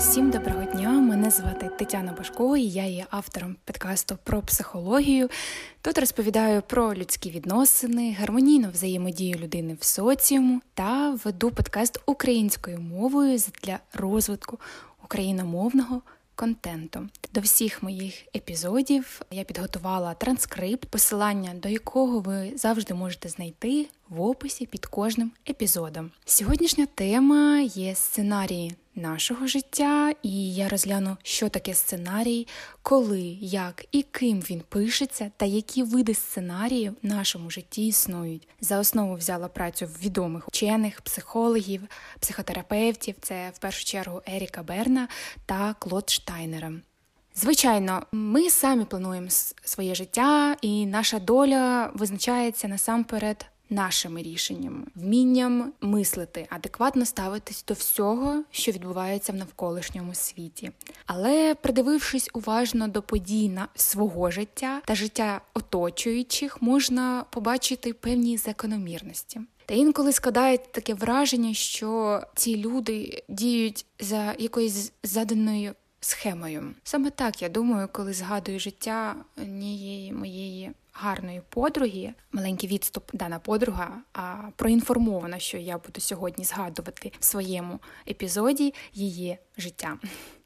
Всім доброго дня! Мене звати Тетяна Башко, і я є автором подкасту про психологію. Тут розповідаю про людські відносини, гармонійну взаємодію людини в соціуму та веду подкаст українською мовою для розвитку україномовного контенту. До всіх моїх епізодів я підготувала транскрипт, посилання до якого ви завжди можете знайти в описі під кожним епізодом. Сьогоднішня тема є сценарії нашого життя, і я розгляну, що таке сценарій, коли, як і ким він пишеться, та які види сценаріїв в нашому житті існують. За основу взяла працю відомих вчених, психологів, психотерапевтів. Це в першу чергу Еріка Берна та Клод Штайнера. Звичайно, ми самі плануємо своє життя, і наша доля визначається насамперед нашими рішеннями, вмінням мислити, адекватно ставитись до всього, що відбувається в навколишньому світі. Але придивившись уважно до подій на свого життя та життя оточуючих, можна побачити певні закономірності. Та інколи складається таке враження, що ці люди діють за якоюсь заданою схемою. Саме так я думаю, коли згадую життя однієї моєї гарної подруги, маленький відступ дана подруга, а проінформована, що я буду сьогодні згадувати в своєму епізоді її життя.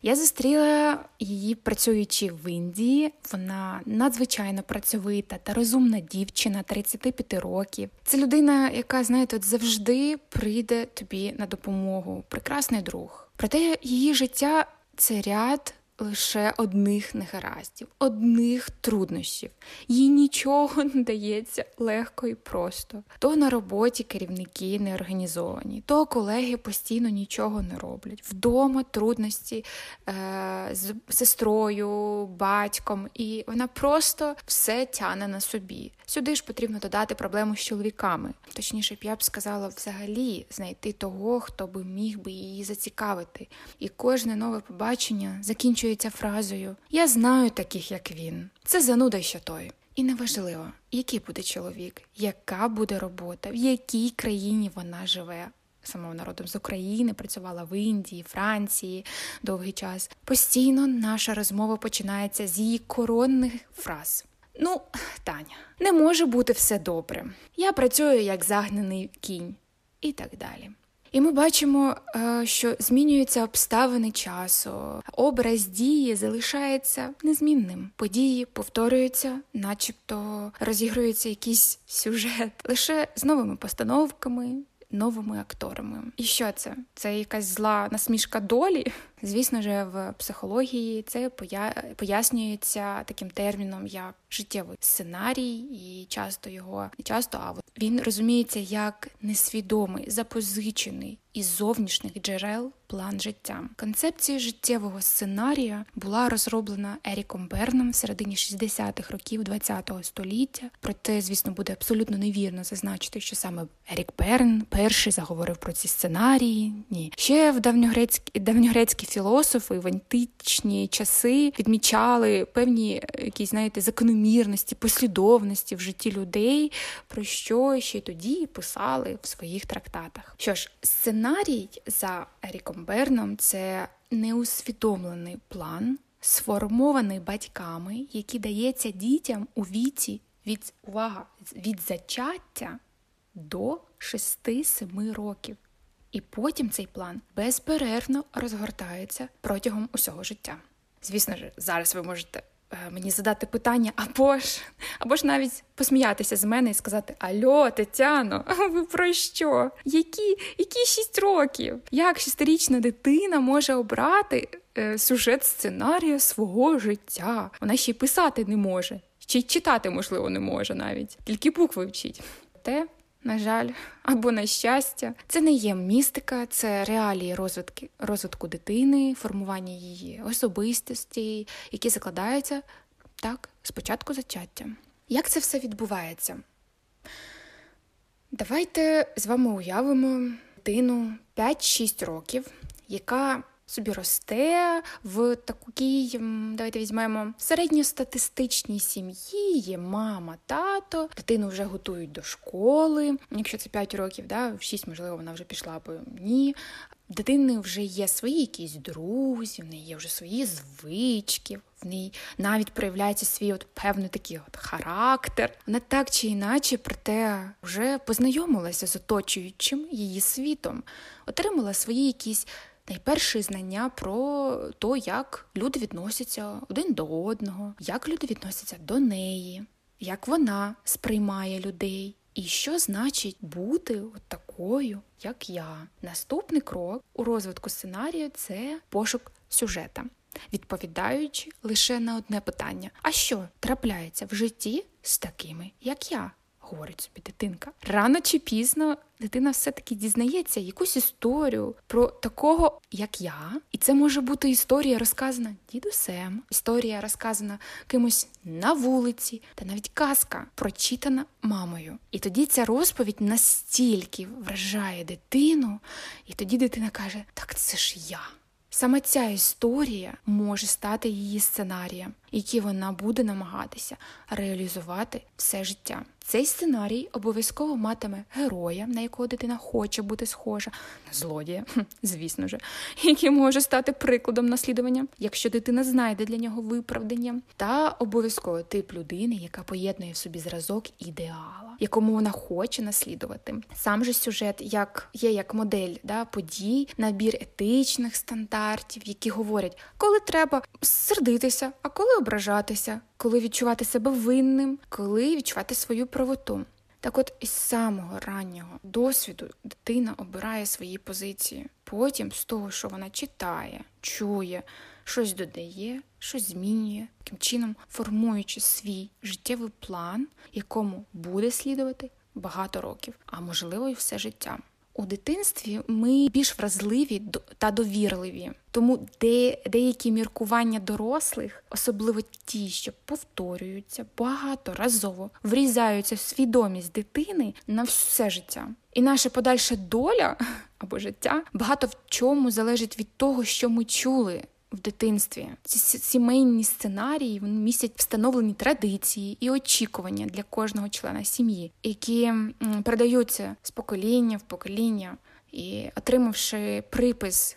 Я зустріла її, працюючи в Індії. Вона надзвичайно працьовита та розумна дівчина 35 років. Це людина, яка знаєте, от завжди прийде тобі на допомогу. Прекрасний друг. Проте її життя це ряд лише одних негараздів, одних труднощів. Їй нічого не дається легко і просто. То на роботі керівники не організовані, то колеги постійно нічого не роблять. Вдома трудності е, з сестрою, батьком, і вона просто все тяне на собі. Сюди ж потрібно додати проблему з чоловіками. Точніше, б я б сказала, взагалі знайти того, хто би міг би її зацікавити. І кожне нове побачення закінчується фразою Я знаю таких, як він. Це зануда ще той. І неважливо, який буде чоловік, яка буде робота, в якій країні вона живе. Самого народом з України працювала в Індії, Франції довгий час. Постійно наша розмова починається з її коронних фраз. Ну, Таня, не може бути все добре. Я працюю як загнаний кінь і так далі. І ми бачимо, е, що змінюються обставини часу, образ дії залишається незмінним. Події повторюються, начебто розігрується якийсь сюжет лише з новими постановками, новими акторами. І що це? Це якась зла насмішка долі. Звісно ж, в психології це пояснюється таким терміном, як життєвий сценарій, і часто його не часто, а він розуміється як несвідомий, запозичений із зовнішніх джерел план життя. Концепція життєвого сценарія була розроблена Еріком Берном в середині 60-х років ХХ століття. Проте, звісно, буде абсолютно невірно зазначити, що саме Ерік Берн перший заговорив про ці сценарії. Ні, ще в давньогрецькі давньогрецькі філософи в античні часи відмічали певні якісь, знаєте, закономірності, послідовності в житті людей, про що ще тоді писали в своїх трактатах. Що ж, сценарій за Еріком Берном це неусвідомлений план, сформований батьками, який дається дітям у віці від увага від зачаття до 6-7 роки. І потім цей план безперервно розгортається протягом усього життя. Звісно ж, зараз ви можете мені задати питання, або ж або ж навіть посміятися з мене і сказати: Альо, Тетяно, ви про що? Які які шість років? Як шестирічна дитина може обрати е, сюжет сценарію свого життя? Вона ще й писати не може, ще й читати, можливо, не може навіть, тільки букви вчить. Те на жаль, або на щастя, це не є містика, це реалії розвитки, розвитку дитини, формування її особистості, які закладаються так спочатку зачаття. Як це все відбувається? Давайте з вами уявимо дитину 5-6 років, яка собі росте в такій, давайте візьмемо середньостатистичній сім'ї. Є мама, тато, дитину вже готують до школи. Якщо це 5 років, да, в 6, можливо, вона вже пішла б ні. Дитини вже є свої якісь друзі, в неї є вже свої звички, в неї навіть проявляється свій от певний такий от характер. Вона так чи іначе, проте вже познайомилася з оточуючим її світом, отримала свої якісь найперші знання про те, як люди відносяться один до одного, як люди відносяться до неї, як вона сприймає людей. І що значить бути от такою, як я? Наступний крок у розвитку сценарію це пошук сюжета, відповідаючи лише на одне питання: а що трапляється в житті з такими, як я? Говорить собі дитинка. Рано чи пізно дитина все-таки дізнається якусь історію про такого, як я. І це може бути історія розказана дідусем, історія розказана кимось на вулиці, та навіть казка прочитана мамою. І тоді ця розповідь настільки вражає дитину, і тоді дитина каже: Так це ж я. Саме ця історія може стати її сценарієм, який вона буде намагатися реалізувати все життя. Цей сценарій обов'язково матиме героя, на якого дитина хоче бути схожа, злодія, звісно ж, який може стати прикладом наслідування, якщо дитина знайде для нього виправдання, та обов'язково тип людини, яка поєднує в собі зразок ідеала, якому вона хоче наслідувати. Сам же сюжет як є як модель да, подій, набір етичних стандартів, які говорять, коли треба сердитися, а коли ображатися, коли відчувати себе винним, коли відчувати свою правоту. Так от із самого раннього досвіду дитина обирає свої позиції. Потім з того, що вона читає, чує, щось додає, щось змінює, таким чином формуючи свій життєвий план, якому буде слідувати багато років, а можливо, і все життя. У дитинстві ми більш вразливі та довірливі, тому де, деякі міркування дорослих, особливо ті, що повторюються багаторазово, врізаються в свідомість дитини на все життя. І наша подальша доля або життя багато в чому залежить від того, що ми чули в дитинстві. Ці сімейні сценарії містять встановлені традиції і очікування для кожного члена сім'ї, які передаються з покоління в покоління, і отримавши припис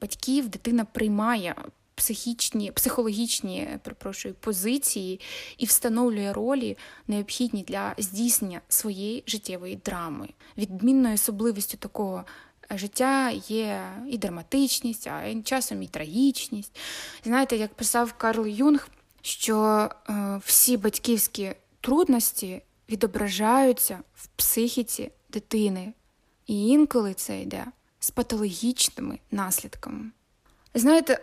батьків, дитина приймає. Психічні, психологічні перепрошую, позиції і встановлює ролі, необхідні для здійснення своєї життєвої драми. Відмінною особливістю такого життя є і драматичність, а часом і трагічність. Знаєте, як писав Карл Юнг, що е, всі батьківські трудності відображаються в психіці дитини, і інколи це йде з патологічними наслідками. Знаєте,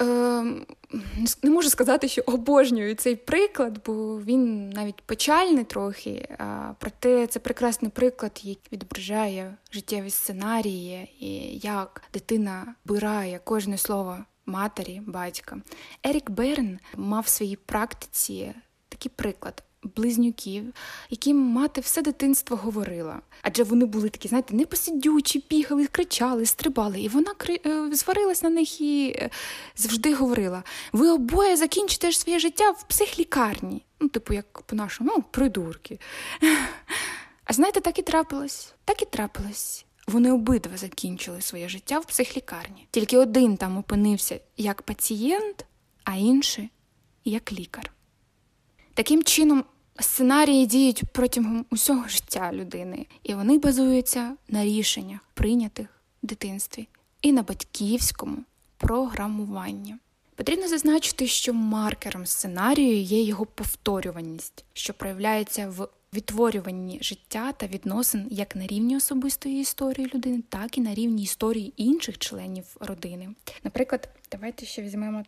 не можу сказати, що обожнюю цей приклад, бо він навіть печальний трохи. Проте це прекрасний приклад, який відображає життєві сценарії і як дитина бирає кожне слово матері, батька. Ерік Берн мав в своїй практиці такий приклад близнюків, яким мати все дитинство говорила. Адже вони були такі, знаєте, непосидючі, бігали, кричали, стрибали. І вона кри... Е, сварилась на них і е, завжди говорила: ви обоє закінчите своє життя в психлікарні. Ну, типу, як по-нашому, ну, придурки. А знаєте, так і трапилось, так і трапилось. Вони обидва закінчили своє життя в психлікарні. Тільки один там опинився як пацієнт, а інший як лікар. Таким чином, сценарії діють протягом усього життя людини, і вони базуються на рішеннях, прийнятих в дитинстві, і на батьківському програмуванні. Потрібно зазначити, що маркером сценарію є його повторюваність, що проявляється в відтворюванні життя та відносин як на рівні особистої історії людини, так і на рівні історії інших членів родини. Наприклад, давайте ще візьмемо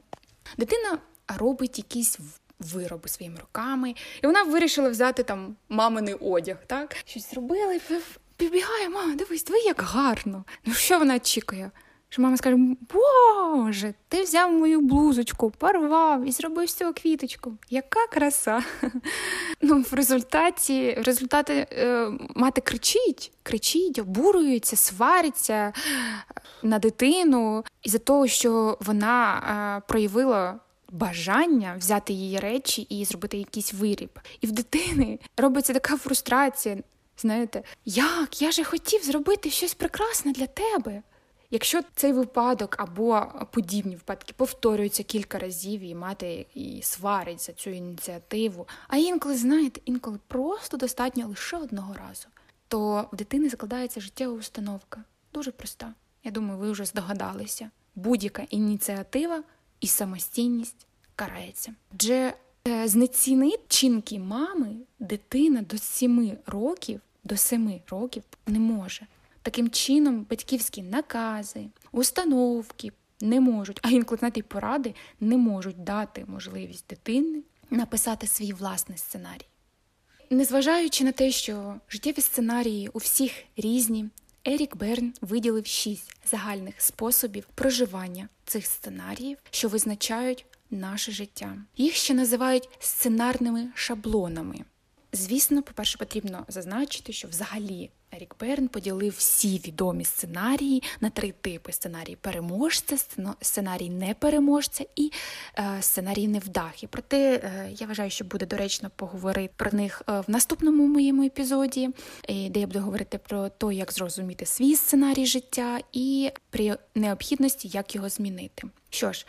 дитина робить якісь вироби своїми руками. І вона вирішила взяти там маминий одяг, так? Щось зробила і підбігає, мама, дивись, диви, як гарно. Ну що вона очікує? що мама скаже: Боже, ти взяв мою блузочку, порвав і зробив з цього квіточку. Яка краса! Ну, В результаті в результаті е, мати кричить, кричить, обурюється, свариться е, на дитину із-за того, що вона е, проявила. Бажання взяти її речі і зробити якийсь виріб. І в дитини робиться така фрустрація. Знаєте, як я же хотів зробити щось прекрасне для тебе. Якщо цей випадок або подібні випадки повторюються кілька разів, і мати і сварить за цю ініціативу, а інколи, знаєте, інколи просто достатньо лише одного разу, то в дитини закладається життєва установка. Дуже проста. Я думаю, ви вже здогадалися. Будь-яка ініціатива і самостійність карається. Адже е, знецінить чинки мами дитина до сіми років, до семи років не може. Таким чином, батьківські накази, установки не можуть, а інколи знаєте, поради не можуть дати можливість дитини написати свій власний сценарій. Незважаючи на те, що життєві сценарії у всіх різні, Ерік Берн виділив шість загальних способів проживання цих сценаріїв, що визначають наше життя. Їх ще називають сценарними шаблонами. Звісно, по-перше, потрібно зазначити, що взагалі Ерік Берн поділив всі відомі сценарії на три типи: сценарій переможця, сценарій непереможця і е, сценарій невдахи. Проте е, я вважаю, що буде доречно поговорити про них е, в наступному моєму епізоді, де я буду говорити про те, як зрозуміти свій сценарій життя, і при необхідності як його змінити. Що ж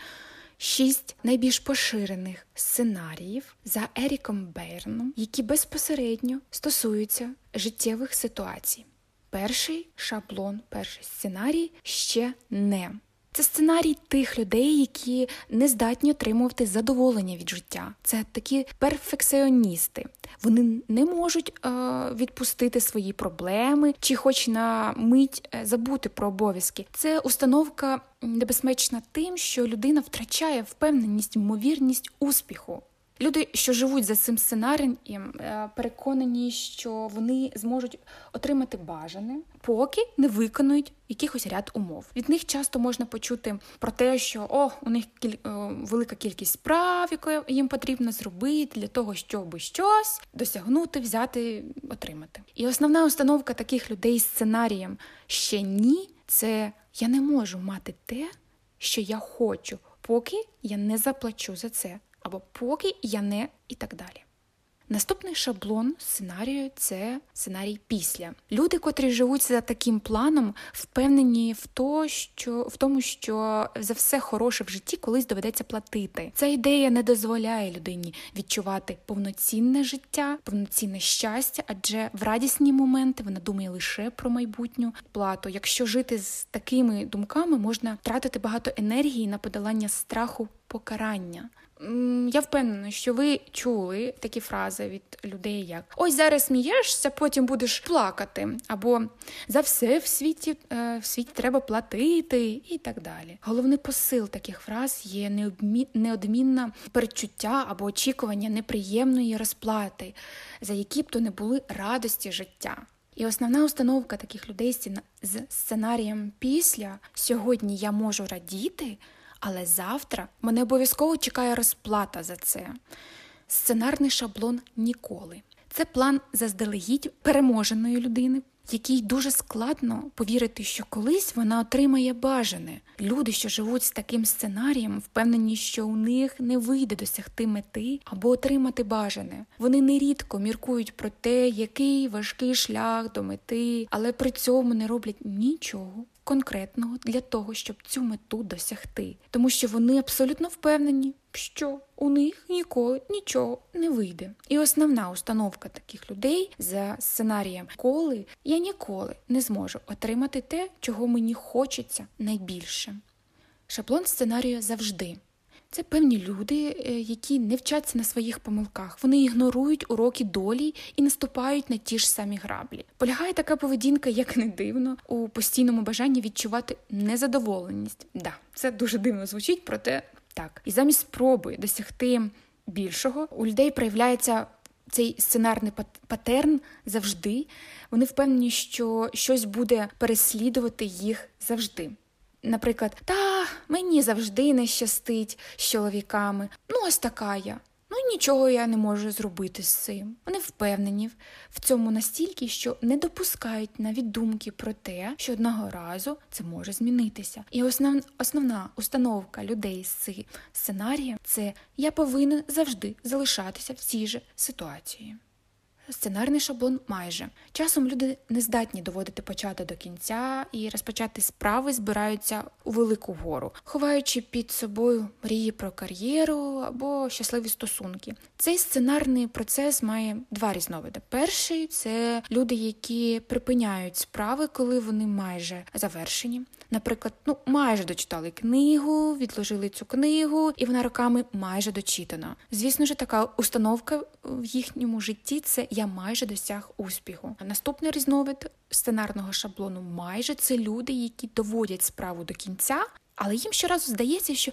шість найбільш поширених сценаріїв за Еріком Бейрном, які безпосередньо стосуються життєвих ситуацій. Перший шаблон, перший сценарій ще не. Це сценарій тих людей, які не здатні отримувати задоволення від життя. Це такі перфекціоністи. Вони не можуть е, відпустити свої проблеми чи, хоч на мить, е, забути про обов'язки. Це установка небезпечна тим, що людина втрачає впевненість, ймовірність успіху. Люди, що живуть за цим сценарієм, е, переконані, що вони зможуть отримати бажане, поки не виконують якихось ряд умов. Від них часто можна почути про те, що о, у них кіль... Е, велика кількість справ, яку їм потрібно зробити для того, щоб щось досягнути, взяти, отримати. І основна установка таких людей з сценарієм ще ні, це я не можу мати те, що я хочу, поки я не заплачу за це або поки я не і так далі. Наступний шаблон сценарію це сценарій після. Люди, котрі живуть за таким планом, впевнені в то, що в тому, що за все хороше в житті колись доведеться платити. Ця ідея не дозволяє людині відчувати повноцінне життя, повноцінне щастя, адже в радісні моменти вона думає лише про майбутню плату. Якщо жити з такими думками, можна втратити багато енергії на подолання страху покарання. Я впевнена, що ви чули такі фрази від людей, як ось зараз смієшся, потім будеш плакати, або за все в світі е, в світі треба платити, і так далі. Головний посил таких фраз є неодмінне передчуття або очікування неприємної розплати, за які б то не були радості життя. І основна установка таких людей з сценарієм після сьогодні я можу радіти. Але завтра мене обов'язково чекає розплата за це. Сценарний шаблон ніколи. Це план заздалегідь переможеної людини, якій дуже складно повірити, що колись вона отримає бажане. Люди, що живуть з таким сценарієм, впевнені, що у них не вийде досягти мети або отримати бажане. Вони нерідко міркують про те, який важкий шлях до мети, але при цьому не роблять нічого конкретного для того, щоб цю мету досягти, тому що вони абсолютно впевнені, що у них ніколи нічого не вийде. І основна установка таких людей за сценарієм коли я ніколи не зможу отримати те, чого мені хочеться найбільше. Шаблон сценарію завжди. Це певні люди, е, які не вчаться на своїх помилках. Вони ігнорують уроки долі і наступають на ті ж самі граблі. Полягає така поведінка, як не дивно, у постійному бажанні відчувати незадоволеність. Да, це дуже дивно звучить, проте так. І замість спроби досягти більшого у людей проявляється. Цей сценарний патерн завжди. Вони впевнені, що щось буде переслідувати їх завжди. Наприклад, та мені завжди не щастить з чоловіками. Ну, ось така я. Ну нічого я не можу зробити з цим. Вони впевнені в цьому настільки, що не допускають навіть думки про те, що одного разу це може змінитися. І основ, основна установка людей з цим сценарієм це я повинен завжди залишатися в цій же ситуації. Сценарний шаблон майже часом люди не здатні доводити почати до кінця і розпочати справи збираються у велику гору, ховаючи під собою мрії про кар'єру або щасливі стосунки. Цей сценарний процес має два різновиди. Перший це люди, які припиняють справи, коли вони майже завершені. Наприклад, ну майже дочитали книгу, відложили цю книгу, і вона роками майже дочитана. Звісно ж, така установка в їхньому житті це я майже досяг успіху. Наступний різновид сценарного шаблону майже це люди, які доводять справу до кінця, але їм щоразу здається, що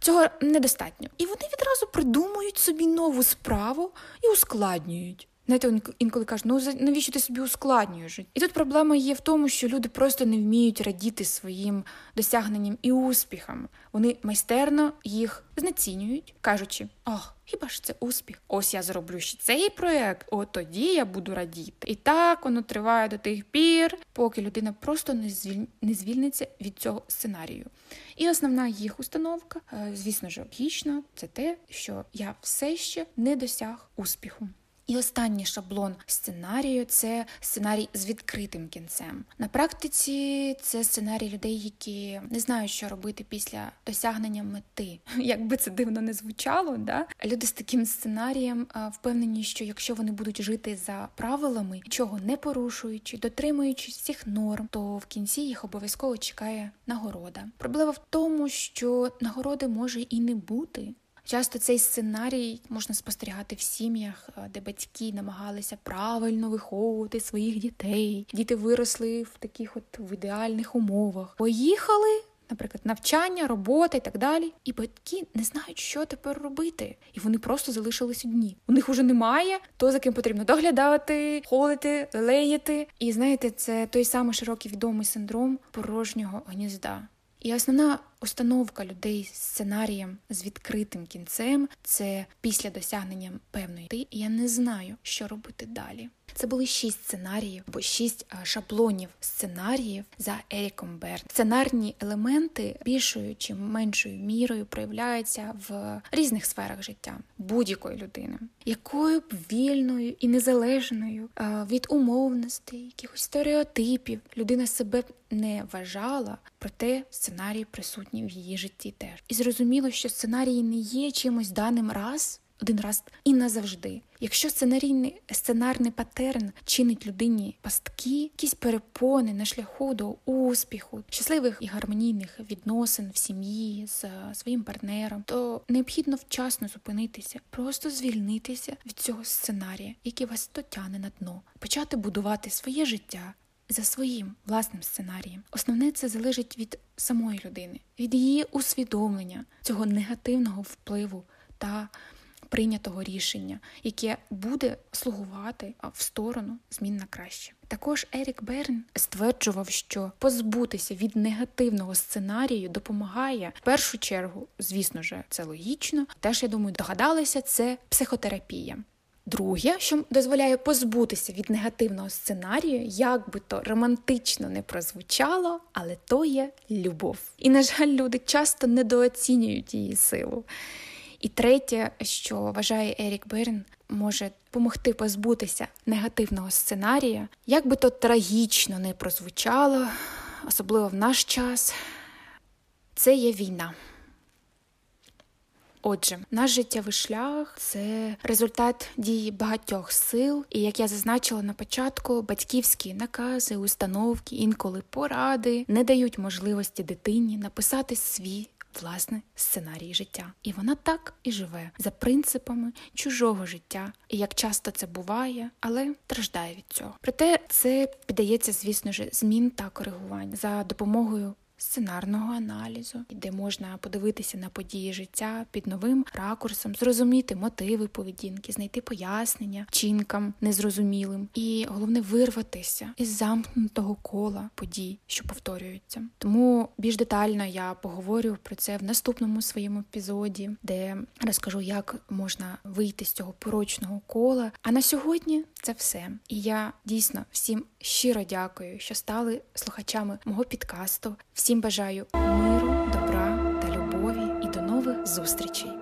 цього недостатньо. І вони відразу придумують собі нову справу і ускладнюють. Знаєте, інколи кажуть, ну навіщо ти собі ускладнюєш? І тут проблема є в тому, що люди просто не вміють радіти своїм досягненням і успіхам. Вони майстерно їх знецінюють, кажучи, ох, хіба ж це успіх? Ось я зроблю ще цей проект, от тоді я буду радіти. І так воно триває до тих пір, поки людина просто не звіль... не звільниться від цього сценарію. І основна їх установка, е, звісно ж, логічно, це те, що я все ще не досяг успіху. І останній шаблон сценарію це сценарій з відкритим кінцем. На практиці це сценарій людей, які не знають, що робити після досягнення мети. Як би це дивно не звучало, да? люди з таким сценарієм впевнені, що якщо вони будуть жити за правилами, чого не порушуючи, дотримуючись всіх норм, то в кінці їх обов'язково чекає нагорода. Проблема в тому, що нагороди може і не бути. Часто цей сценарій можна спостерігати в сім'ях, е, де батьки намагалися правильно виховувати своїх дітей. Діти виросли в таких от в ідеальних умовах. Поїхали, наприклад, навчання, робота і так далі. І батьки не знають, що тепер робити. І вони просто залишились одні. У них уже немає то, за ким потрібно доглядати, холити, леяти. І знаєте, це той самий широкий відомий синдром порожнього гнізда. І основна установка людей з сценарієм з відкритим кінцем це після досягнення певної ти. Я не знаю, що робити далі. Це були шість сценаріїв або шість шаблонів сценаріїв за Еріком Берн. Сценарні елементи більшою чи меншою мірою проявляються в різних сферах життя будь-якої людини, якою б вільною і незалежною від умовностей, якихось стереотипів людина себе не вважала, проте сценарій присутній в її житті теж. І зрозуміло, що сценарії не є чимось даним раз один раз і назавжди. Якщо сценарійний сценарний патерн чинить людині пастки, якісь перепони на шляху до успіху, щасливих і гармонійних відносин в сім'ї з своїм партнером, то необхідно вчасно зупинитися, просто звільнитися від цього сценарія, який вас дотягне на дно, почати будувати своє життя. За своїм власним сценарієм. Основне це залежить від самої людини, від її усвідомлення цього негативного впливу та прийнятого рішення, яке буде слугувати в сторону змін на краще. Також Ерік Берн стверджував, що позбутися від негативного сценарію допомагає в першу чергу, звісно ж, це логічно. Теж я думаю, догадалися, це психотерапія. Друге, що дозволяє позбутися від негативного сценарію, як би то романтично не прозвучало, але то є любов. І, на жаль, люди часто недооцінюють її силу. І третє, що вважає Ерік Берн, може допомогти позбутися негативного сценарія, як би то трагічно не прозвучало, особливо в наш час, це є війна. Отже, наш життєвий шлях це результат дії багатьох сил, і як я зазначила на початку, батьківські накази, установки, інколи поради не дають можливості дитині написати свій власне сценарій життя. І вона так і живе за принципами чужого життя. І як часто це буває, але страждає від цього. Проте це піддається, звісно ж, змін та коригувань за допомогою сценарного аналізу, де можна подивитися на події життя під новим ракурсом, зрозуміти мотиви поведінки, знайти пояснення вчинкам незрозумілим, і головне вирватися із замкнутого кола подій, що повторюються. Тому більш детально я поговорю про це в наступному своєму епізоді, де розкажу, як можна вийти з цього порочного кола. А на сьогодні це все. І я дійсно всім щиро дякую, що стали слухачами мого підкасту. Всім бажаю миру, добра та любові і до нових зустрічей.